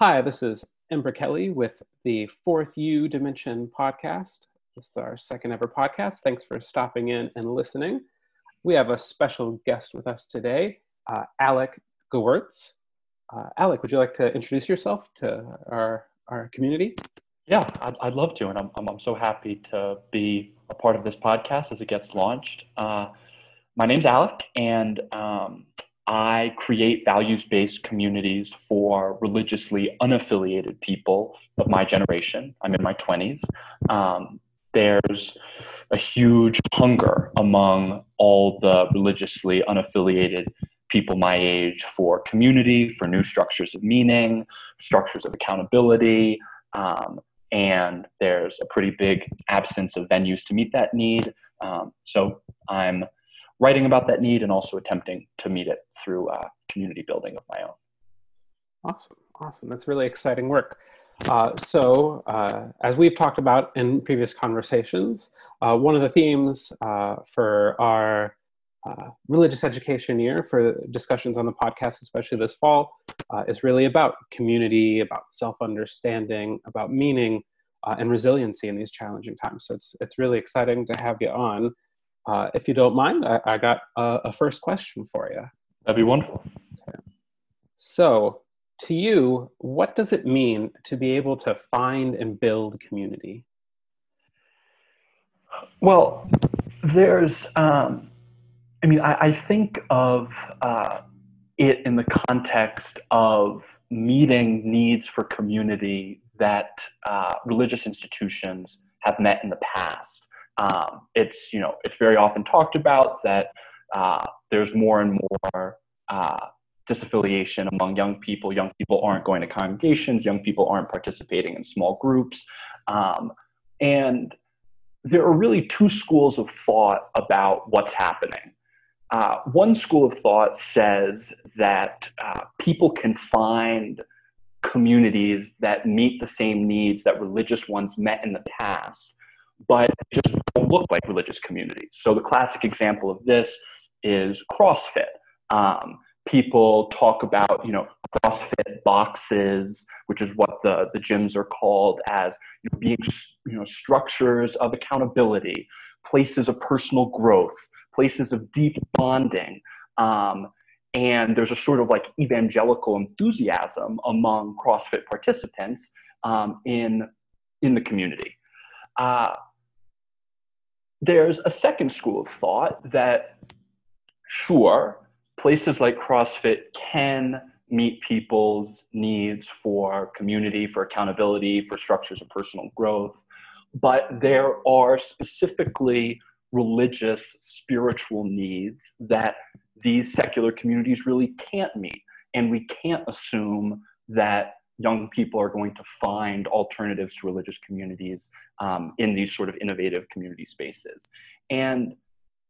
Hi, this is Ember Kelly with the Fourth U Dimension podcast. This is our second ever podcast. Thanks for stopping in and listening. We have a special guest with us today, uh, Alec Gewirtz. Uh, Alec, would you like to introduce yourself to our, our community? Yeah, I'd, I'd love to. And I'm, I'm, I'm, so happy to be a part of this podcast as it gets launched. Uh, my name's Alec, and um, I create values based communities for religiously unaffiliated people of my generation. I'm in my 20s. Um, there's a huge hunger among all the religiously unaffiliated people my age for community, for new structures of meaning, structures of accountability. Um, and there's a pretty big absence of venues to meet that need. Um, so I'm writing about that need and also attempting to meet it through uh, community building of my own. Awesome, awesome. That's really exciting work. Uh, so, uh, as we've talked about in previous conversations, uh, one of the themes uh, for our uh, religious education year for discussions on the podcast, especially this fall, is really about community, about self understanding, about meaning, and resiliency in these challenging times. So, it's, it's really exciting to have you on. Uh, if you don't mind, I, I got a, a, first question for you. That'd be wonderful. Okay. So, to you, what does it mean to be able to find and build community? Well, there's, um, I mean, I, I think of uh, it in the context of meeting needs for community that uh, religious institutions have met in the past. Um, it's you know it's very often talked about that uh, there's more and more uh, disaffiliation among young people. Young people aren't going to congregations. Young people aren't participating in small groups, um, and there are really two schools of thought about what's happening. Uh, one school of thought says that uh, people can find communities that meet the same needs that religious ones met in the past but just don't look like religious communities. So the classic example of this is CrossFit. Um, people talk about, you know, CrossFit boxes, which is what the, the gyms are called as you know, being, you know, structures of accountability, places of personal growth, places of deep bonding. Um, and there's a sort of like evangelical enthusiasm among CrossFit participants um, in, in the community. Uh, there's a second school of thought that, sure, places like CrossFit can meet people's needs for community, for accountability, for structures of personal growth, but there are specifically religious, spiritual needs that these secular communities really can't meet. And we can't assume that young people are going to find alternatives to religious communities um, in these sort of innovative community spaces. And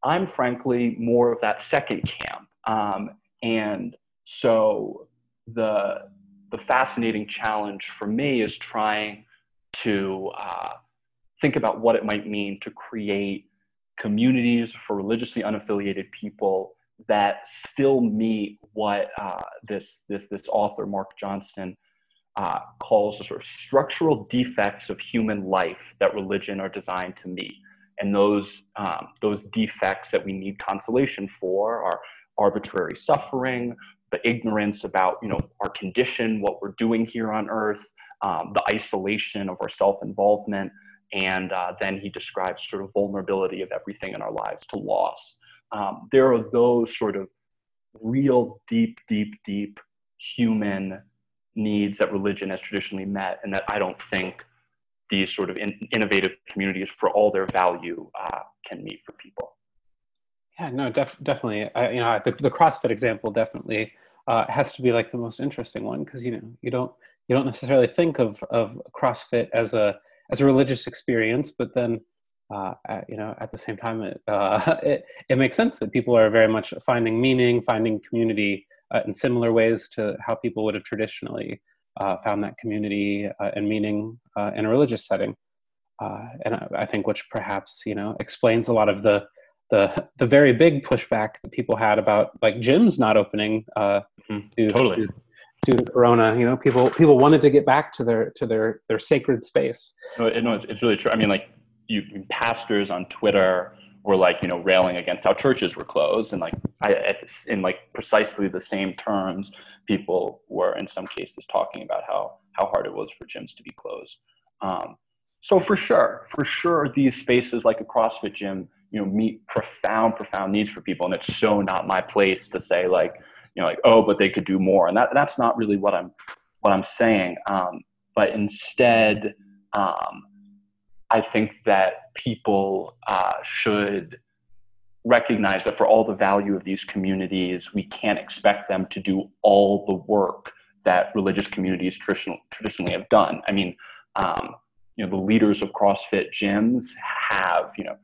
I'm frankly more of that second camp. Um, and so the, the fascinating challenge for me is trying to uh, think about what it might mean to create communities for religiously unaffiliated people that still meet what uh, this, this, this author, Mark Johnston, uh, calls the sort of structural defects of human life that religion are designed to meet. And those, um, those defects that we need consolation for are arbitrary suffering, the ignorance about you know, our condition, what we're doing here on earth, um, the isolation of our self involvement, and uh, then he describes sort of vulnerability of everything in our lives to loss. Um, there are those sort of real deep, deep, deep human needs that religion has traditionally met, and that I don't think these sort of in, innovative communities, for all their value, uh, can meet for people. Yeah, no, def- definitely. I, you know, the, the CrossFit example definitely uh, has to be like the most interesting one because you know you don't you don't necessarily think of of CrossFit as a as a religious experience, but then uh, you know at the same time it, uh, it it makes sense that people are very much finding meaning, finding community uh, in similar ways to how people would have traditionally uh, found that community uh, and meaning uh, in a religious setting. Uh, and I, I, think which perhaps you know explains a lot of the the the very big pushback that people had about like gyms not opening mm-hmm. to, totally. to, due to Corona. You know, people people wanted to get back to their to their their sacred space. No, it, no, it's really true. I mean, like you pastors on Twitter were like you know railing against how churches were closed, and like I, in like precisely the same terms, people were in some cases talking about how how hard it was for gyms to be closed. Um, so for sure, for sure, these spaces like a CrossFit gym, you know, meet profound, profound needs for people, and it's so not my place to say like, you know, like oh, but they could do more, and that that's not really what I'm what I'm saying. Um, but instead, um, I think that people uh, should recognize that for all the value of these communities, we can't expect them to do all the work that religious communities traditional, traditionally have done. I mean, um, you know the leaders of CrossFit gyms have you know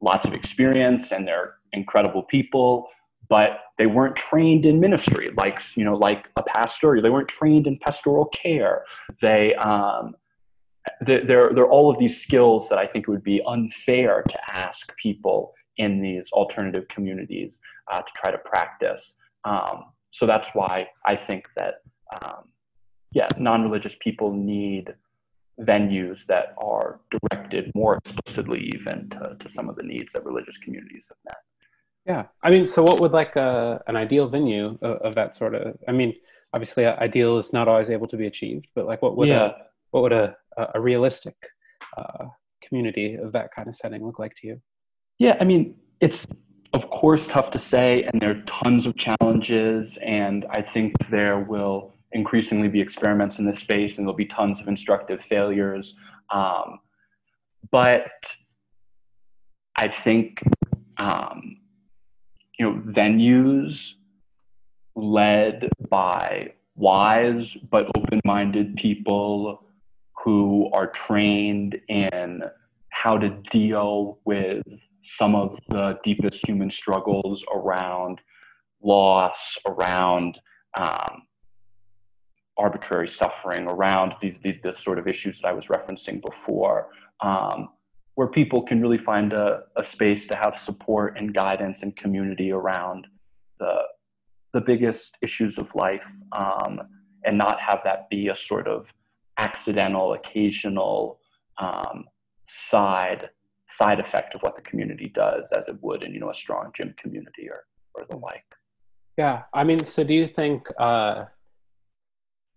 lots of experience and they're incredible people, but they weren't trained in ministry like you know like a pastor. They weren't trained in pastoral care. They um, they're, they're all of these skills that I think it would be unfair to ask people in these alternative communities uh, to try to practice. Um, so that's why I think that, um, yeah, non religious people need venues that are directed more explicitly even to, to some of the needs that religious communities have met. Yeah, I mean, so what would like a, an ideal venue of, of that sort of? I mean, obviously, ideal is not always able to be achieved, but like, what would yeah. a what would a a realistic uh, community of that kind of setting look like to you? Yeah, I mean, it's of course tough to say, and there are tons of challenges, and I think there will increasingly be experiments in this space, and there'll be tons of instructive failures. Um, but I think um, you know venues led by wise but open-minded people who are trained in how to deal with some of the deepest human struggles around loss, around um, arbitrary suffering around the, the, the, sort of issues that I was referencing before, um, where people can really find a, a space to have support and guidance and community around the, the biggest issues of life um, and not have that be a sort of accidental, occasional um, side side effect of what the community does as it would in you know a strong gym community or or the like. Yeah i mean so do you think uh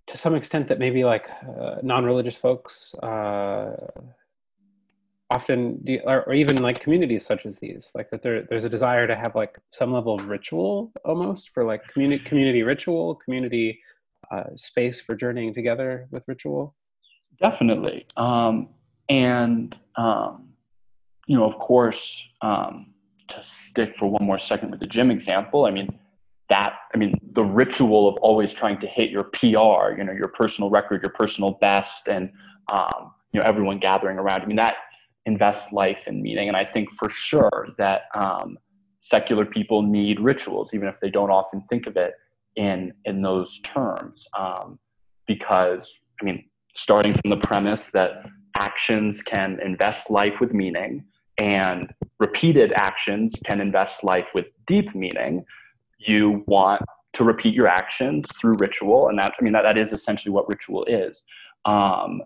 to some extent that maybe like uh, non-religious folks uh, often do, or, or, even like communities such as these like that there, there's a desire to have like some level of ritual almost for like community community ritual community uh, space for journeying together with ritual? Definitely. Um, and um, you know of course um, to stick for one more second with the gym example i mean that i mean the ritual of always trying to hit your pr you know your personal record your personal best and um, you know everyone gathering around. I mean that invests life and meaning and i think for sure that um, secular people need rituals even if they don't often think of it in in those terms um, because i mean starting from the premise that actions can invest life with meaning and repeated actions can invest life with deep meaning you want to repeat your actions through ritual and that i mean that, that is essentially what ritual is. Um,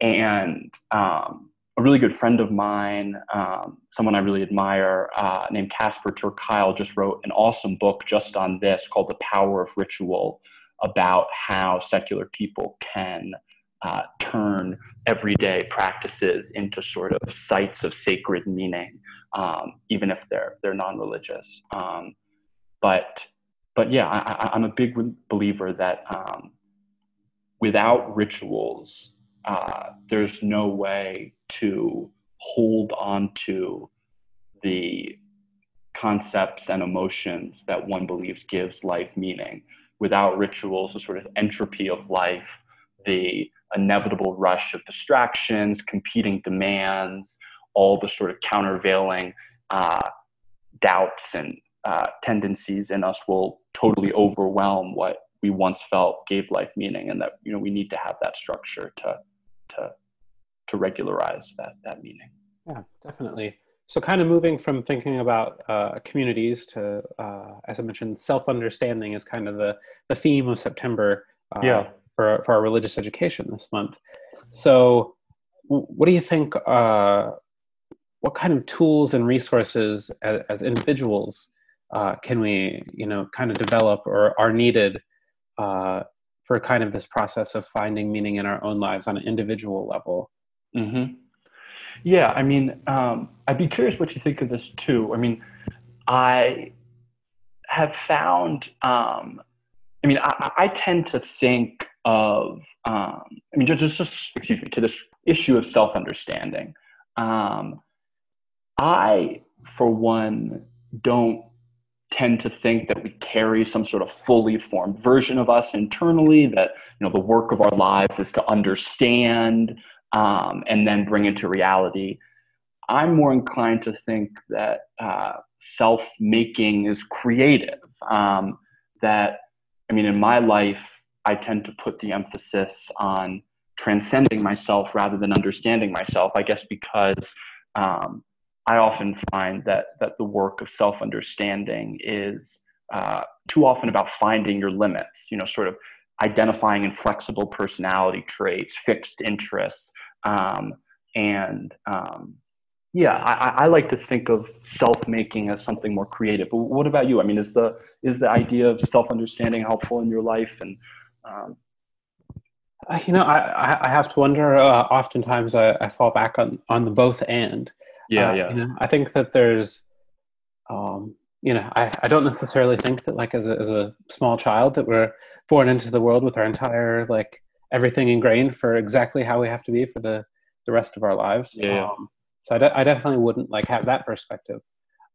and um, a really good friend of mine um, someone i really admire uh, named casper ter kuile just wrote an awesome book just on this called the power of ritual about how secular people can uh, turn everyday practices into sort of sites of sacred meaning, um, even if they're they're non-religious. Um, but but yeah, I, am a big believer that um, without rituals, uh, there's no way to hold on to the concepts and emotions that one believes gives life meaning. Without rituals, the sort of entropy of life, the inevitable rush of distractions, competing demands, all the sort of countervailing uh, doubts and uh, tendencies in us will totally overwhelm what we once felt gave life meaning, and that you know we need to have that structure to to to regularize that that meaning. Yeah, definitely. so kind of moving from thinking about uh, communities to, uh, as I mentioned, self-understanding is kind of the, the theme of September uh, yeah. for, for our religious education this month. So what do you think, uh, what kind of tools and resources as, as individuals uh, can we, you know, kind of develop or are needed uh, for kind of this process of finding meaning in our own lives on an individual level? Mm-hmm. Yeah, I mean, um, I'd be curious what you think of this too. I mean, I have found, um, I mean, I, I, tend to think of, um, I mean, just, just, excuse me, to this issue of self understanding. Um, I, for one, don't tend to think that we carry some sort of fully formed version of us internally that you know the work of our lives is to understand um, and then bring into reality. I'm more inclined to think that uh, self making is creative. Um, that, I mean, in my life, I tend to put the emphasis on transcending myself rather than understanding myself, I guess because um, I often find that, that the work of self understanding is uh, too often about finding your limits, you know, sort of identifying inflexible personality traits, fixed interests, um, and um, yeah, I, I, like to think of self-making as something more creative. But what about you? I mean, is the is the idea of self-understanding helpful in your life? And um... Uh, you know, I I have to wonder. Uh, oftentimes, I, I fall back on on the both and. Yeah, uh, yeah. You know, I think that there's, um, you know, I, I don't necessarily think that like as a as a small child that we're born into the world with our entire like everything ingrained for exactly how we have to be for the the rest of our lives. Yeah. Um, so I, de- I, definitely wouldn't like have that perspective,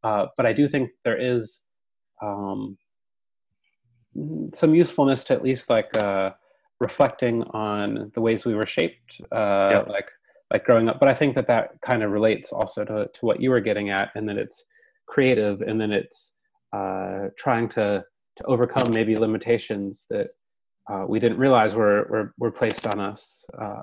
uh, but I do think there is um, some usefulness to at least like uh, reflecting on the ways we were shaped, uh, yeah. like like growing up. But I think that that kind of relates also to to what you were getting at, and that it's creative, and then it's uh, trying to to overcome maybe limitations that uh, we didn't realize were, were, were placed on us uh,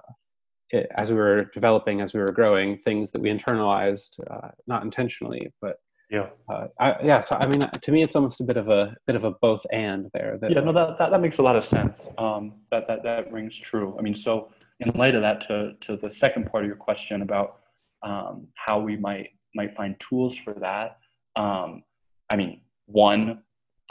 it, as we were developing, as we were growing, things that we internalized, uh, not intentionally, but yeah, uh, I, yeah. So I mean, to me, it's almost a bit of a bit of a both and there. That, yeah, no, that, that, that makes a lot of sense. Um, that that that rings true. I mean, so in light of that, to to the second part of your question about um, how we might might find tools for that. Um, I mean, one,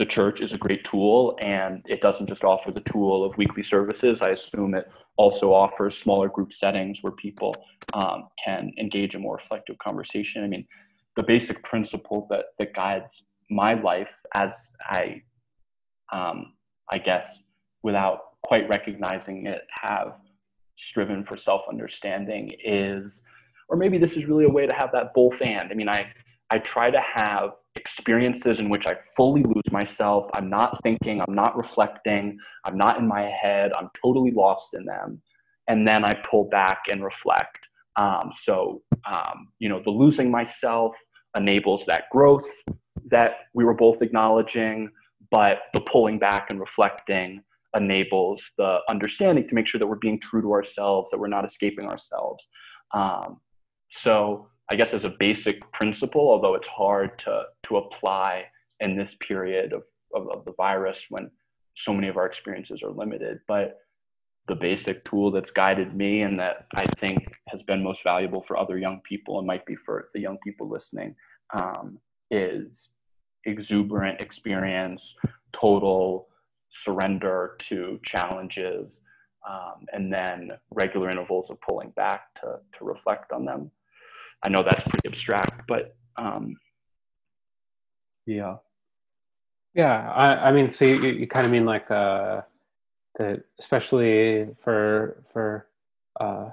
the church is a great tool and it doesn't just offer the tool of weekly services. I assume it also offers smaller group settings where people um, can engage in more reflective conversation. I mean, the basic principle that, that guides my life as I, um, I guess, without quite recognizing it, have striven for self understanding is, or maybe this is really a way to have that both and. I mean, I, I try to have experiences in which I fully lose myself. I'm not thinking, I'm not reflecting, I'm not in my head, I'm totally lost in them. And then I pull back and reflect. Um, so, um, you know, the losing myself enables that growth that we were both acknowledging, but the pulling back and reflecting enables the understanding to make sure that we're being true to ourselves, that we're not escaping ourselves. Um, so, I guess as a basic principle, although it's hard to, to apply in this period of, of, of the virus when so many of our experiences are limited. But the basic tool that's guided me and that I think has been most valuable for other young people and might be for the young people listening um, is exuberant experience, total surrender to challenges, um, and then regular intervals of pulling back to, to reflect on them. I know that's pretty abstract, but um, yeah. Yeah, I, I mean, so you, you kind of mean like uh, that, especially for for uh,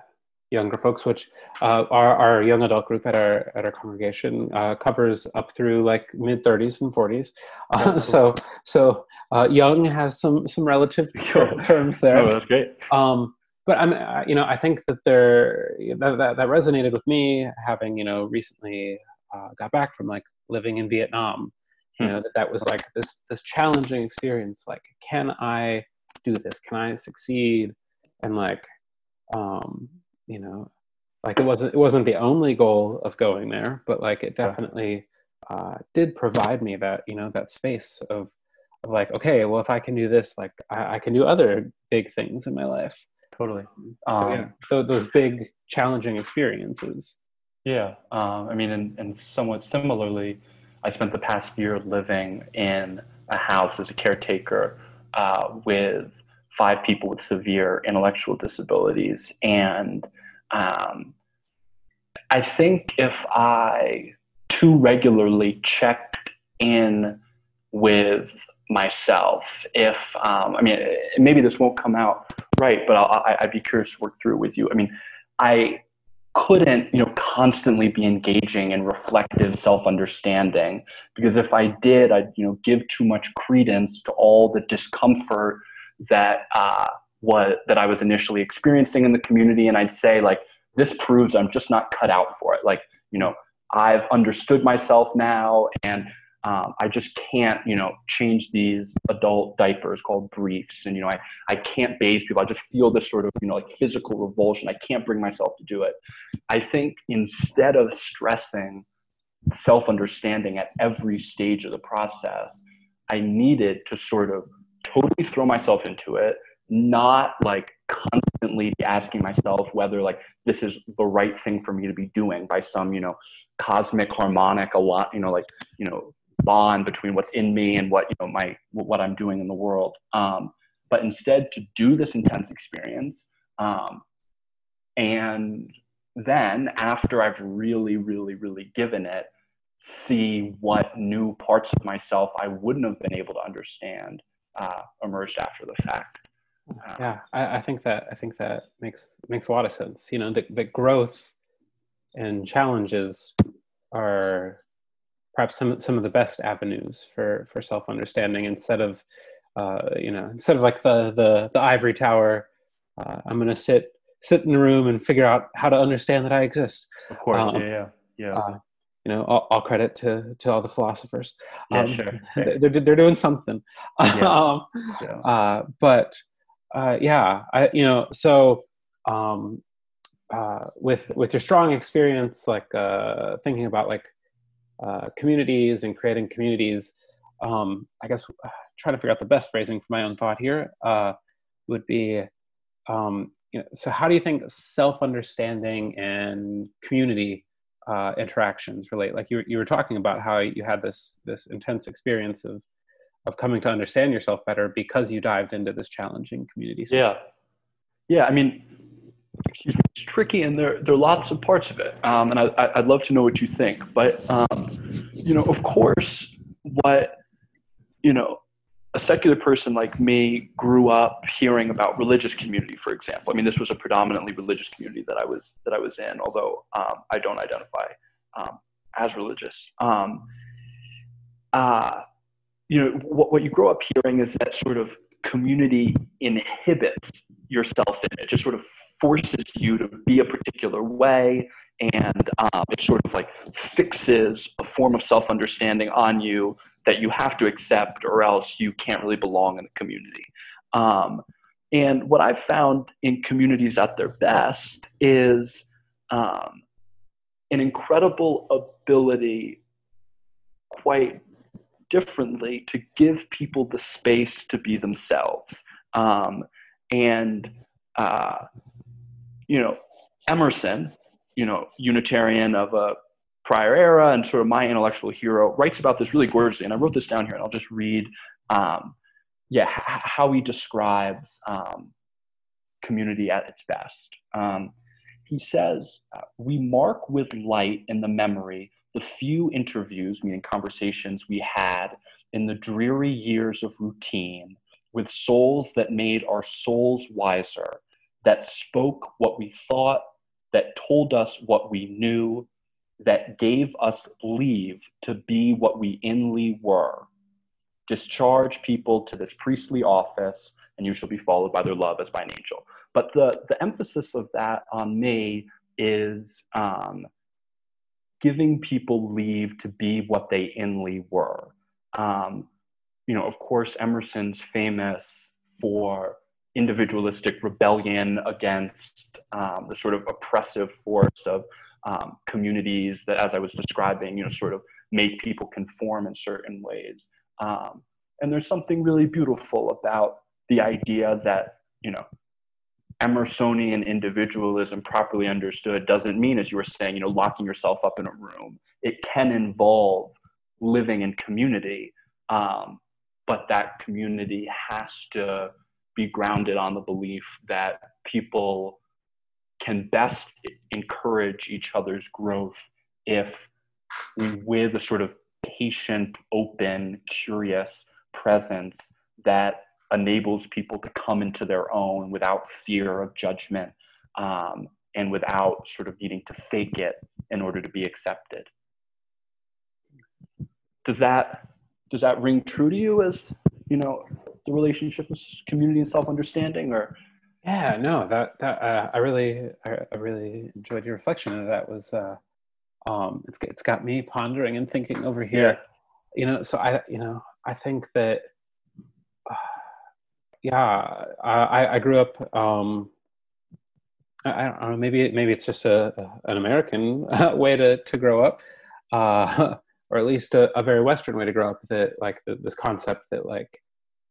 younger folks, which uh, our our young adult group at our at our congregation uh, covers up through like mid thirties and forties. Uh, so so uh, young has some some relative terms there. Oh, that's great. Um, but I'm, uh, you know, I think that there that, that, that resonated with me having, you know, recently uh, got back from like living in Vietnam. You hmm. know, that that was like this this challenging experience. Like, can I do this? Can I succeed? And like, um, you know, like it wasn't it wasn't the only goal of going there, but like it definitely uh, did provide me that you know that space of of like okay, well if I can do this, like I, I can do other big things in my life. Totally. So Um, yeah, th- those big challenging experiences. Yeah, um, I mean, and, and somewhat similarly, I spent the past year living in a house as a caretaker uh, with five people with severe intellectual disabilities. And um, I think if I too regularly checked in with myself, if, um, I mean, maybe this won't come out right, but I'll, I, I'd be curious to work through it with you. I mean, I couldn't you know constantly be engaging in reflective self-understanding because if i did i'd you know give too much credence to all the discomfort that uh, what that i was initially experiencing in the community and i'd say like this proves i'm just not cut out for it like you know i've understood myself now and um, i just can't you know change these adult diapers called briefs and you know i I can't bathe people. I just feel this sort of, you know, like physical revulsion. I can't bring myself to do it. I think instead of stressing self understanding at every stage of the process, I needed to sort of totally throw myself into it, not like constantly asking myself whether like this is the right thing for me to be doing by some, you know, cosmic harmonic a lot, you know, like, you know, bond between what's in me and what, you know, my, what I'm doing in the world. Um, but instead to do this intense experience. Um, and then after I've really, really, really given it, see what new parts of myself I wouldn't have been able to understand uh, emerged after the fact. Uh, yeah, I, I think that I think that makes makes a lot of sense. You know, the, the growth and challenges are perhaps some some of the best avenues for for self understanding instead of uh, you know instead of like the the the ivory tower. Uh, I'm gonna sit sit in a room and figure out how to understand that I exist. Of course, Um, yeah, yeah, yeah. Uh, you know, all, all credit to to all the philosophers. yeah, Um, sure. They're they're doing something. Yeah. um, Yeah. uh, but uh, yeah, I you know so um, uh, with with your strong experience, like uh, thinking about like uh, communities and creating communities, um, I guess uh, trying to figure out the best phrasing for my own thought here uh, would be. Um, you know, so how do you think self-understanding and community uh, interactions relate? Like you, you were talking about how you had this this intense experience of of coming to understand yourself better because you dived into this challenging community. Yeah. Yeah. I mean, excuse me, it's tricky and there, there are lots of parts of it. Um, and I, I'd love to know what you think. But, um, you know, of course, what, you know, a secular person like me grew up hearing about religious community, for example. I mean, this was a predominantly religious community that I was, that I was in, although um, I don't identify um, as religious. Um, uh, you know what, what you grow up hearing is that sort of community inhibits your self-image it just sort of forces you to be a particular way and um, it sort of like fixes a form of self-understanding on you that you have to accept or else you can't really belong in the community um, and what i've found in communities at their best is um, an incredible ability quite differently to give people the space to be themselves. Um, and, uh, you know, Emerson, you know, Unitarian of a prior era and sort of my intellectual hero, writes about this really gorgeously. And I wrote this down here and I'll just read, um, yeah, h- how he describes um, community at its best. Um, he says, uh, We mark with light in the memory the few interviews, meaning conversations we had in the dreary years of routine with souls that made our souls wiser, that spoke what we thought, that told us what we knew, that gave us leave to be what we inly were. Discharge people to this priestly office, and you shall be followed by their love as by an angel. But the, the emphasis of that on me is um, giving people leave to be what they inly were. Um, you know, of course, Emerson's famous for individualistic rebellion against um, the sort of oppressive force of um, communities that, as I was describing, you know, sort of make people conform in certain ways. Um, and there's something really beautiful about the idea that, you know, Emersonian individualism, properly understood, doesn't mean, as you were saying, you know, locking yourself up in a room. It can involve living in community, um, but that community has to be grounded on the belief that people can best encourage each other's growth if with a sort of patient, open, curious presence that enables people to come into their own without fear of judgment um, and without sort of needing to fake it in order to be accepted. Does that does that ring true to you as you know the relationship with community and self-understanding or yeah no that that uh, i really I, I, really enjoyed your reflection of that was uh um it's, it's got me pondering and thinking over here yeah. you know so i you know i think that uh, yeah i i grew up um I, I don't know maybe maybe it's just a an american way to to grow up uh or at least a, a very western way to grow up that like the, this concept that like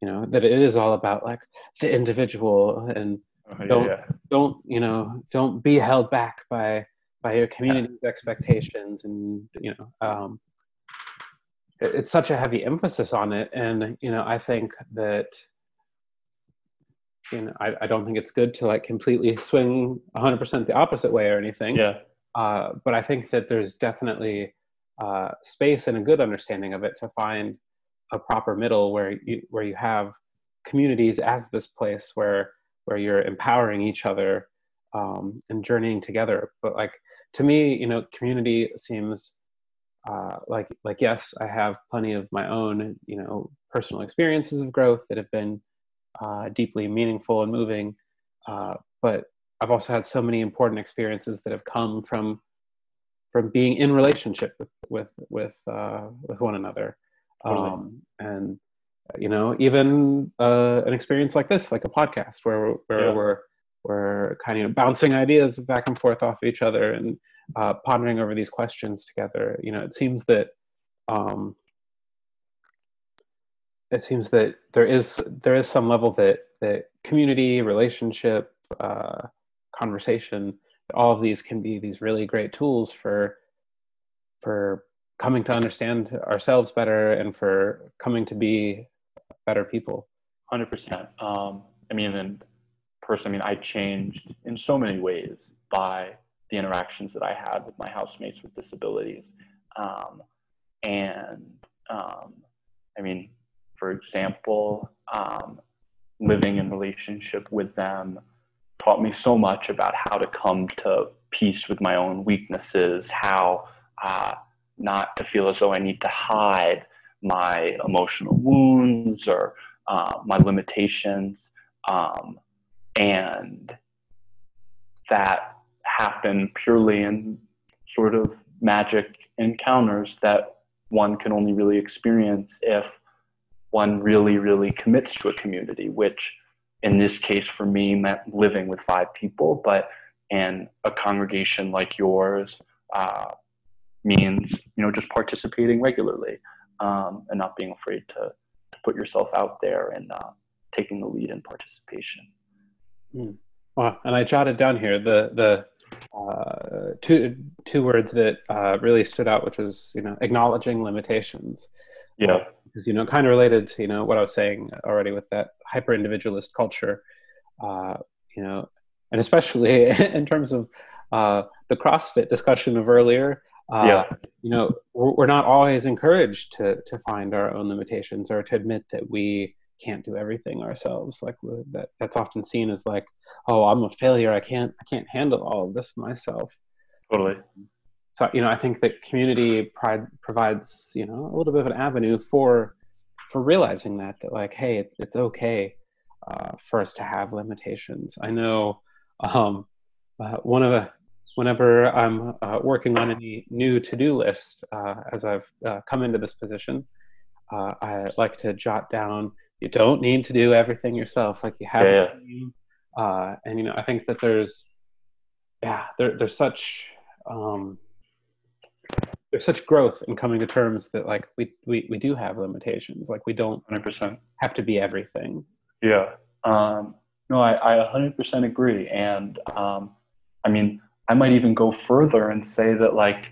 you know that it is all about like the individual and oh, don't yeah. don't you know don't be held back by by your community's yeah. expectations and you know um, it, it's such a heavy emphasis on it and you know i think that you know I, I don't think it's good to like completely swing 100% the opposite way or anything yeah uh, but i think that there's definitely uh, space and a good understanding of it to find a proper middle where you where you have communities as this place where where you're empowering each other um, and journeying together. But like to me, you know, community seems uh, like like yes, I have plenty of my own you know personal experiences of growth that have been uh, deeply meaningful and moving. Uh, but I've also had so many important experiences that have come from from being in relationship with with with uh, with one another, um, and you know even uh, an experience like this, like a podcast, where where yeah. we're we're kind of bouncing ideas back and forth off each other and uh, pondering over these questions together. You know, it seems that um, it seems that there is there is some level that that community, relationship, uh, conversation all of these can be these really great tools for for coming to understand ourselves better and for coming to be better people. 100% um, i mean and personally i mean i changed in so many ways by the interactions that i had with my housemates with disabilities. Um, and um, i mean for example um, living in relationship with them taught me so much about how to come to peace with my own weaknesses, how uh, not to feel as though I need to hide my emotional wounds or uh, my limitations. Um, and that happened purely in sort of magic encounters that one can only really experience if one really, really commits to a community, which in this case for me meant living with five people, but in a congregation like yours uh, means you know just participating regularly um, and not being afraid to, to put yourself out there and uh, taking the lead in participation. Mm. Wow, and I jotted down here the the uh, two two words that uh, really stood out, which was you know acknowledging limitations. Yeah, because you know kind of related to you know what I was saying already with that hyper individualist culture, uh, you know, and especially in terms of uh, the CrossFit discussion of earlier. Uh, yeah. You know, we're, we're not always encouraged to to find our own limitations or to admit that we can't do everything ourselves. Like that, that's often seen as like, oh, I'm a failure. I can't I can't handle all of this myself. Totally so you know i think that community pride provides you know a little bit of an avenue for for realizing that that like hey it's it's okay uh, for us to have limitations i know um, uh, one of the whenever i'm uh, working on any new to-do list uh, as i've uh, come into this position uh, i like to jot down you don't need to do everything yourself like you have yeah, yeah. and you know i think that there's yeah, there, there's such um, there's such growth in coming to terms that like we we, we do have limitations. Like we don't 100%. have to be everything. Yeah. Um, no, I, I 100% agree. And um, I mean, I might even go further and say that like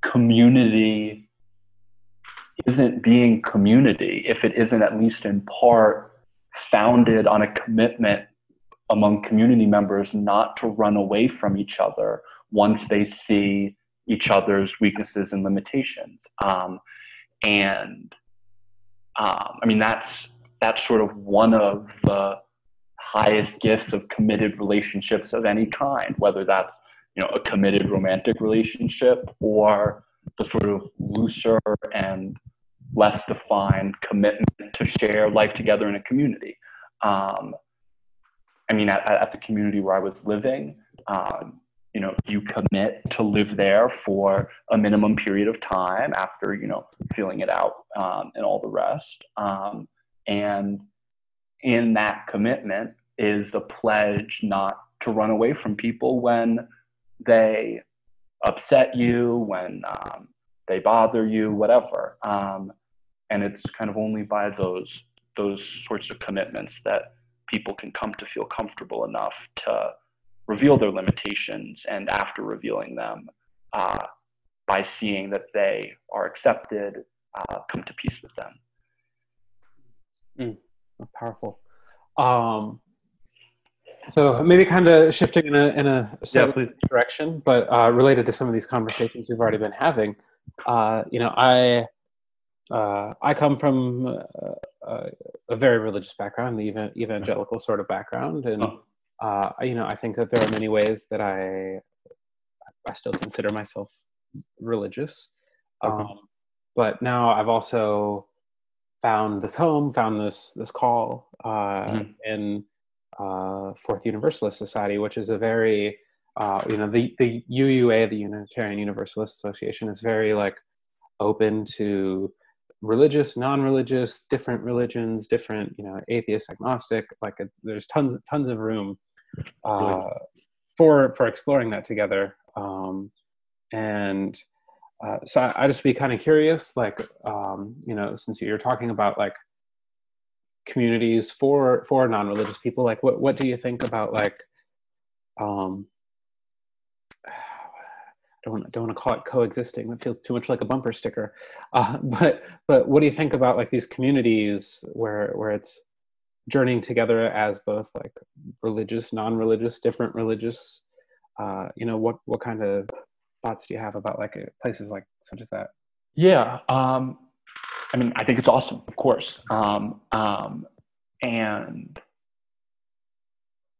community isn't being community if it isn't at least in part founded on a commitment among community members not to run away from each other once they see each other's weaknesses and limitations. Um, and um, I mean, that's that's sort of one of the highest gifts of committed relationships of any kind, whether that's you know a committed romantic relationship or the sort of looser and less defined commitment to share life together in a community. Um, I mean, at, at, the community where I was living, um, you know, you commit to live there for a minimum period of time after, you know, feeling it out um, and all the rest. Um, and in that commitment is a pledge not to run away from people when they upset you, when um, they bother you, whatever. Um, and it's kind of only by those those sorts of commitments that people can come to feel comfortable enough to reveal their limitations and after revealing them uh, by seeing that they are accepted uh, come to peace with them mm, powerful. Um, so maybe kind of shifting in a in a yeah, direction but uh, related to some of these conversations we've already been having uh, you know i uh, I come from uh, a very religious background, the evangelical sort of background, and uh, you know, I think that there are many ways that I I still consider myself religious. Um, but now I've also found this home, found this this call uh, mm-hmm. in uh, Fourth Universalist Society, which is a very uh, you know the the UUA, the Unitarian Universalist Association, is very like open to religious, non-religious, different religions, different, you know, atheist, agnostic. Like a, there's tons, tons of room uh, for for exploring that together. Um, and uh, so I, I just be kind of curious, like, um, you know, since you're talking about like communities for for non-religious people, like, what what do you think about like um, don't don't want to call it coexisting. That feels too much like a bumper sticker. Uh, but but what do you think about like these communities where where it's journeying together as both like religious, non-religious, different religious? Uh, you know what what kind of thoughts do you have about like places like such as that? Yeah, um, I mean I think it's awesome, of course, um, um, and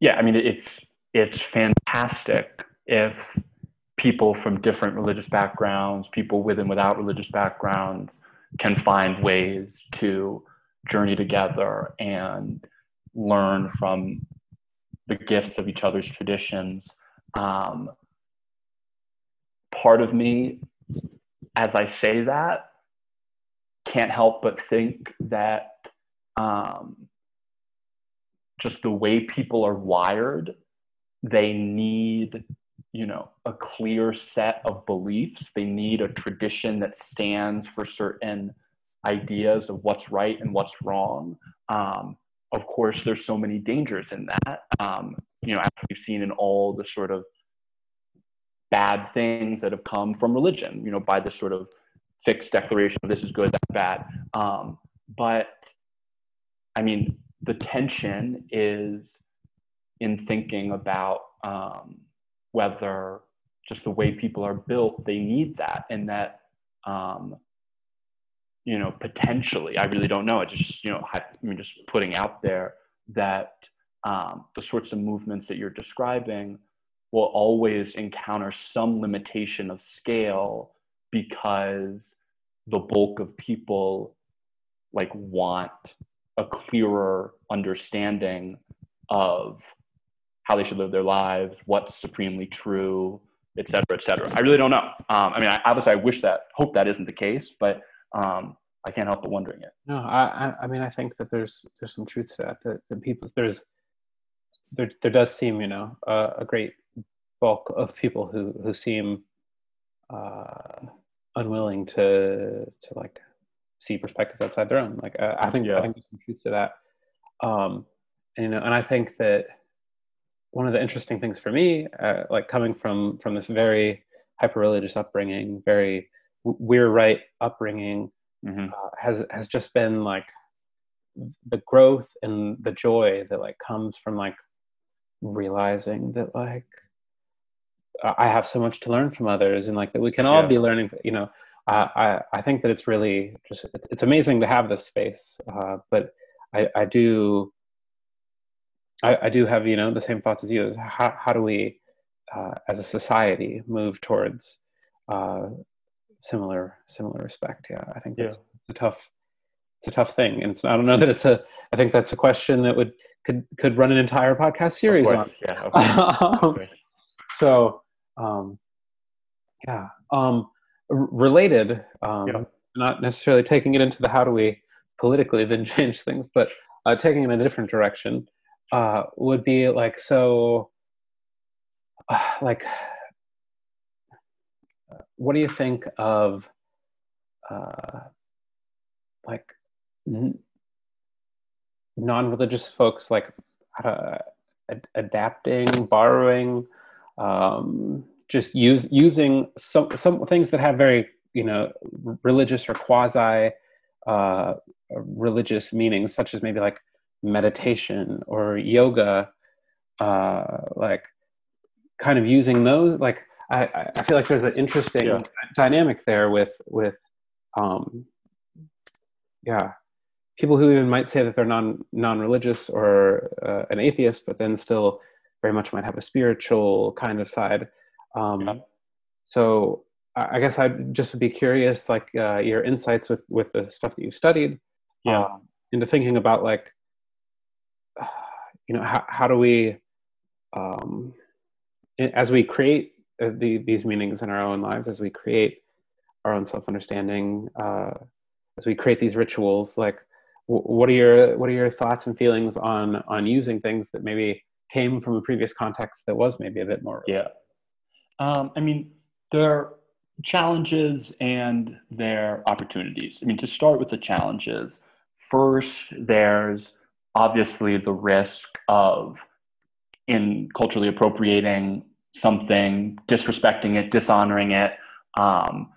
yeah, I mean it's it's fantastic if people from different religious backgrounds, people with and without religious backgrounds, can find ways to journey together and learn from the gifts of each other's traditions. Um, part of me, as I say that, can't help but think that um, just the way people are wired, they need you know a clear set of beliefs. They need a tradition that stands for certain ideas of what's right and what's wrong. Um, of course there's so many dangers in that. Um, you know as we've seen in all the sort of bad things that have come from religion you know by this sort of fixed declaration of this is good that's bad um, but i mean the tension is in thinking about um, whether just the way people are built, they need that, and that um, you know potentially, I really don't know. I just you know I, mean just putting out there that um, the sorts of movements that you're describing will always encounter some limitation of scale because the bulk of people like want a clearer understanding of how they should live their lives, what's supremely true, et cetera, et cetera. I really don't know. Um, I mean, I, obviously, I wish that, hope that isn't the case, but um, I can't help but wondering it. No, I, I mean, I think that there's there's some truth to that. That, that people there's there there does seem you know uh, a great bulk of people who who seem uh, unwilling to to like see perspectives outside their own. Like uh, I think yeah. I think there's some truth to that. Um, and, you know, and I think that one of the interesting things for me, uh, like coming from from this very hyper religious upbringing, very we're right upbringing, mm-hmm. uh, has has just been like the growth and the joy that like comes from like realizing that like I have so much to learn from others and like that we can all yeah. be learning, you know, uh, I, I think that it's really just, it's, it's amazing to have this space. Uh, but I, I do, I, I do have, you know, the same thoughts as you is how, how do we, uh, as a society move towards, uh, similar, similar respect. Yeah. I think that's yeah. a tough, it's a tough thing. And I don't know that it's a, I think that's a question that would, could, could run an entire podcast series on. Yeah. um, so, um, yeah. Um, related, um, yeah. not necessarily taking it into the how do we politically then change things, but uh, taking it in a different direction uh, would be like so. Uh, like, what do you think of uh, like n- non-religious folks like uh, ad- adapting, borrowing? Um, just use using some some things that have very you know religious or quasi uh, religious meanings, such as maybe like meditation or yoga, uh, like kind of using those. Like I, I feel like there's an interesting yeah. dynamic there with with um, yeah people who even might say that they're non non-religious or uh, an atheist, but then still very much might have a spiritual kind of side. Um, yeah. So I guess I just would be curious, like uh, your insights with with the stuff that you've studied, yeah, um, into thinking about like, you know, how how do we, um, as we create uh, the, these meanings in our own lives, as we create our own self understanding, uh, as we create these rituals, like, what are your what are your thoughts and feelings on on using things that maybe came from a previous context that was maybe a bit more. Yeah. Um, I mean, there are challenges and there are opportunities. I mean, to start with the challenges, first, there's obviously the risk of in culturally appropriating something, disrespecting it, dishonoring it. Um,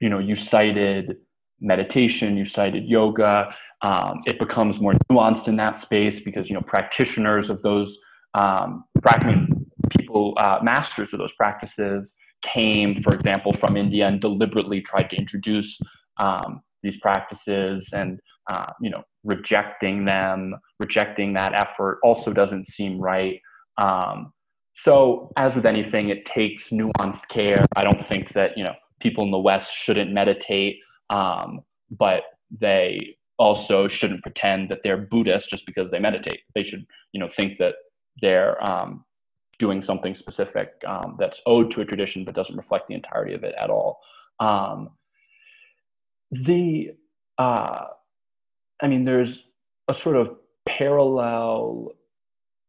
you know, you cited meditation, you cited yoga. Um, it becomes more nuanced in that space because you know practitioners of those um, people, uh, masters of those practices came, for example, from India and deliberately tried to introduce um, these practices and, uh, you know, rejecting them, rejecting that effort also doesn't seem right. Um, so, as with anything, it takes nuanced care. I don't think that, you know, people in the West shouldn't meditate, um, but they also shouldn't pretend that they're Buddhist just because they meditate. They should, you know, think that they're um, doing something specific um, that's owed to a tradition but doesn't reflect the entirety of it at all. Um, the, uh, I mean, there's a sort of parallel,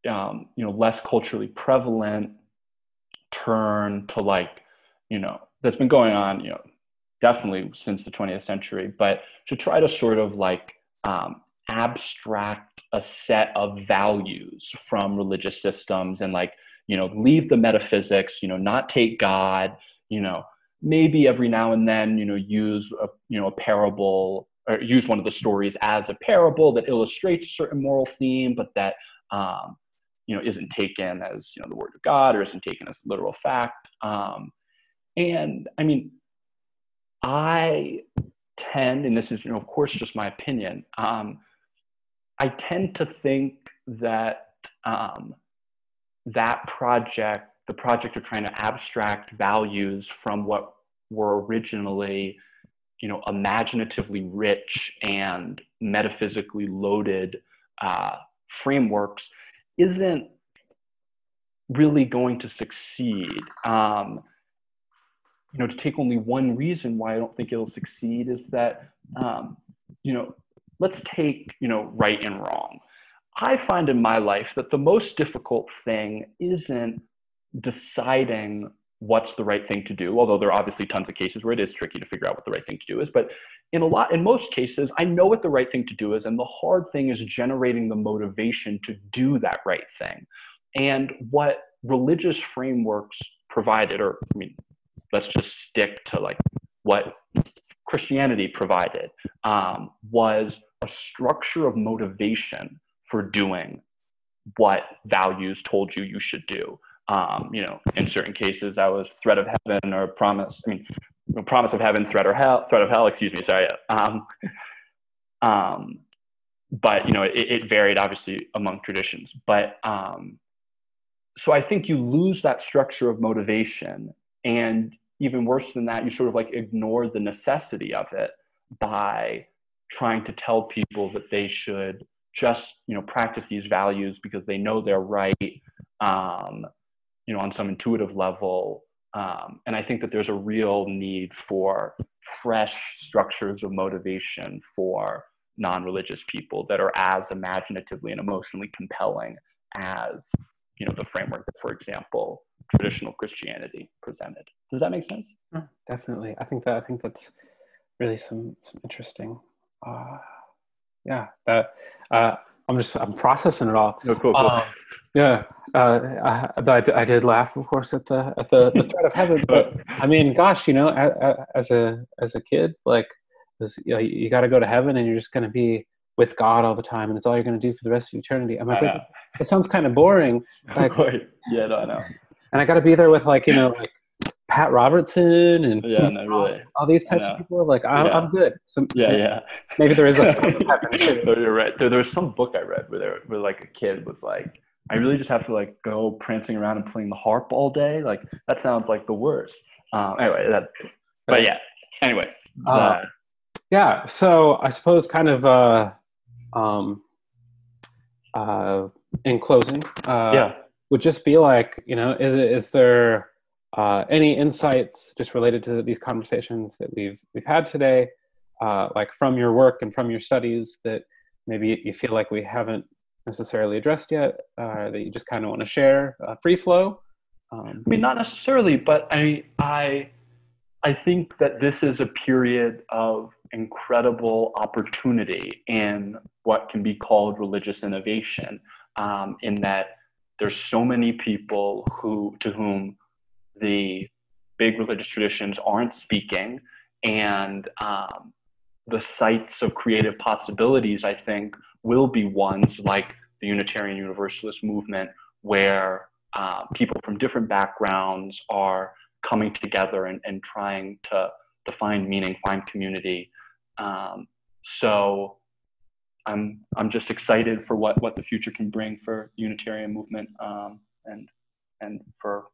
um, you know, less culturally prevalent turn to like, you know, that's been going on, you know, definitely since the 20th century, but to try to sort of like um, abstract a set of values from religious systems and like you know leave the metaphysics you know not take god you know. Maybe every now and then you know use a you know a parable or use one of the stories as a parable that illustrates a certain moral theme but that um, you know isn't taken as you know the word of god or isn't taken as literal fact. Um, and i mean i tend and this is you know of course just my opinion um, I tend to think that um, that project, the project of trying to abstract values from what were originally, you know, imaginatively rich and metaphysically loaded uh, frameworks, isn't really going to succeed. Um, you know, to take only one reason why I don't think it'll succeed is that, um, you know, let's take you know right and wrong. I find in my life that the most difficult thing isn't deciding what's the right thing to do although there are obviously tons of cases where it is tricky to figure out what the right thing to do is but in a lot in most cases i know what the right thing to do is and the hard thing is generating the motivation to do that right thing. And what religious frameworks provided or i mean let's just stick to like what christianity provided um, was a structure of motivation for doing what values told you you should do um, you know, in certain cases, that was threat of heaven or promise. I mean, promise of heaven, threat or hell, threat of hell. Excuse me, sorry. Um, um, but you know, it, it, varied obviously among traditions. But um, so I think you lose that structure of motivation, and even worse than that, you sort of like ignore the necessity of it by trying to tell people that they should just you know practice these values because they know they're right um, you know, on some intuitive level. Um, and I think that there's a real need for fresh structures of motivation for non-religious people that are as imaginatively and emotionally compelling as, you know, the framework that, for example, traditional Christianity presented. Does that make sense? definitely. I think that I think that's really some some interesting. Uh, yeah, that uh, I'm just I'm processing it all. Oh, cool, cool. Um, yeah, uh, I, I, I, did laugh, of course, at the at the, the threat of heaven. But I mean, gosh, you know, as a as a kid, like, you, know, you got to go to heaven, and you're just going to be with God all the time, and it's all you're going to do for the rest of eternity. I'm like, it sounds kind of boring. Like, yeah, no, I know. And I got to be there with like you know like Pat Robertson and yeah, no, really. all these types of people. Like I'm, yeah. I'm good. So, yeah, so yeah. Maybe there is like. a. You're right. There, there was some book I read where there, where like a kid was like, I really just have to like go prancing around and playing the harp all day. Like that sounds like the worst. Um, anyway, that. But yeah. Anyway. Uh, yeah. So I suppose kind of. Uh, um, uh, in closing. Uh, yeah. Would just be like you know is is there uh, any insights just related to these conversations that we've we've had today, uh, like from your work and from your studies that maybe you feel like we haven't necessarily addressed yet, uh, that you just kind of want to share? Uh, free flow. Um, I mean, not necessarily, but I I I think that this is a period of incredible opportunity in what can be called religious innovation. Um, in that there's so many people who to whom the big religious traditions aren't speaking, and um, the sites of creative possibilities, I think, will be ones like the Unitarian Universalist movement, where uh, people from different backgrounds are coming together and, and trying to, to find meaning, find community. Um, so I'm, I'm just excited for what, what the future can bring for Unitarian movement um, and, and for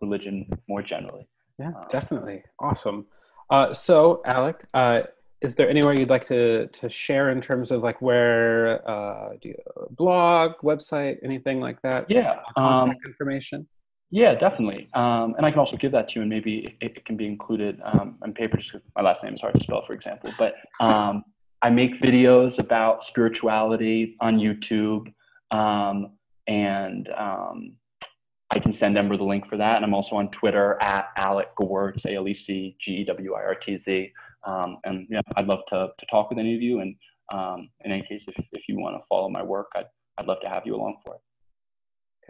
religion more generally. Yeah, um, definitely. Awesome. Uh, so, Alec, uh, is there anywhere you'd like to, to share in terms of like where uh, do you blog, website, anything like that? Yeah, um, information. Yeah, definitely. Um, and I can also give that to you, and maybe it, it can be included um, on paper. Just my last name is hard to spell, for example. But um, I make videos about spirituality on YouTube, um, and um, I can send Ember the link for that. And I'm also on Twitter at Alec Gewirtz, A L E C G E W I R T Z. Um, and yeah, I'd love to, to talk with any of you. And um, in any case, if, if you want to follow my work, I'd, I'd love to have you along for it.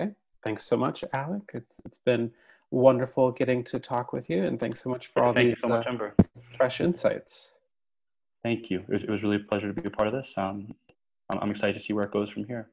Okay. Thanks so much, Alec. It's, it's been wonderful getting to talk with you. And thanks so much for all Thank these so much, uh, fresh insights. Thank you. It was, it was, really a pleasure to be a part of this. Um, I'm, I'm excited to see where it goes from here.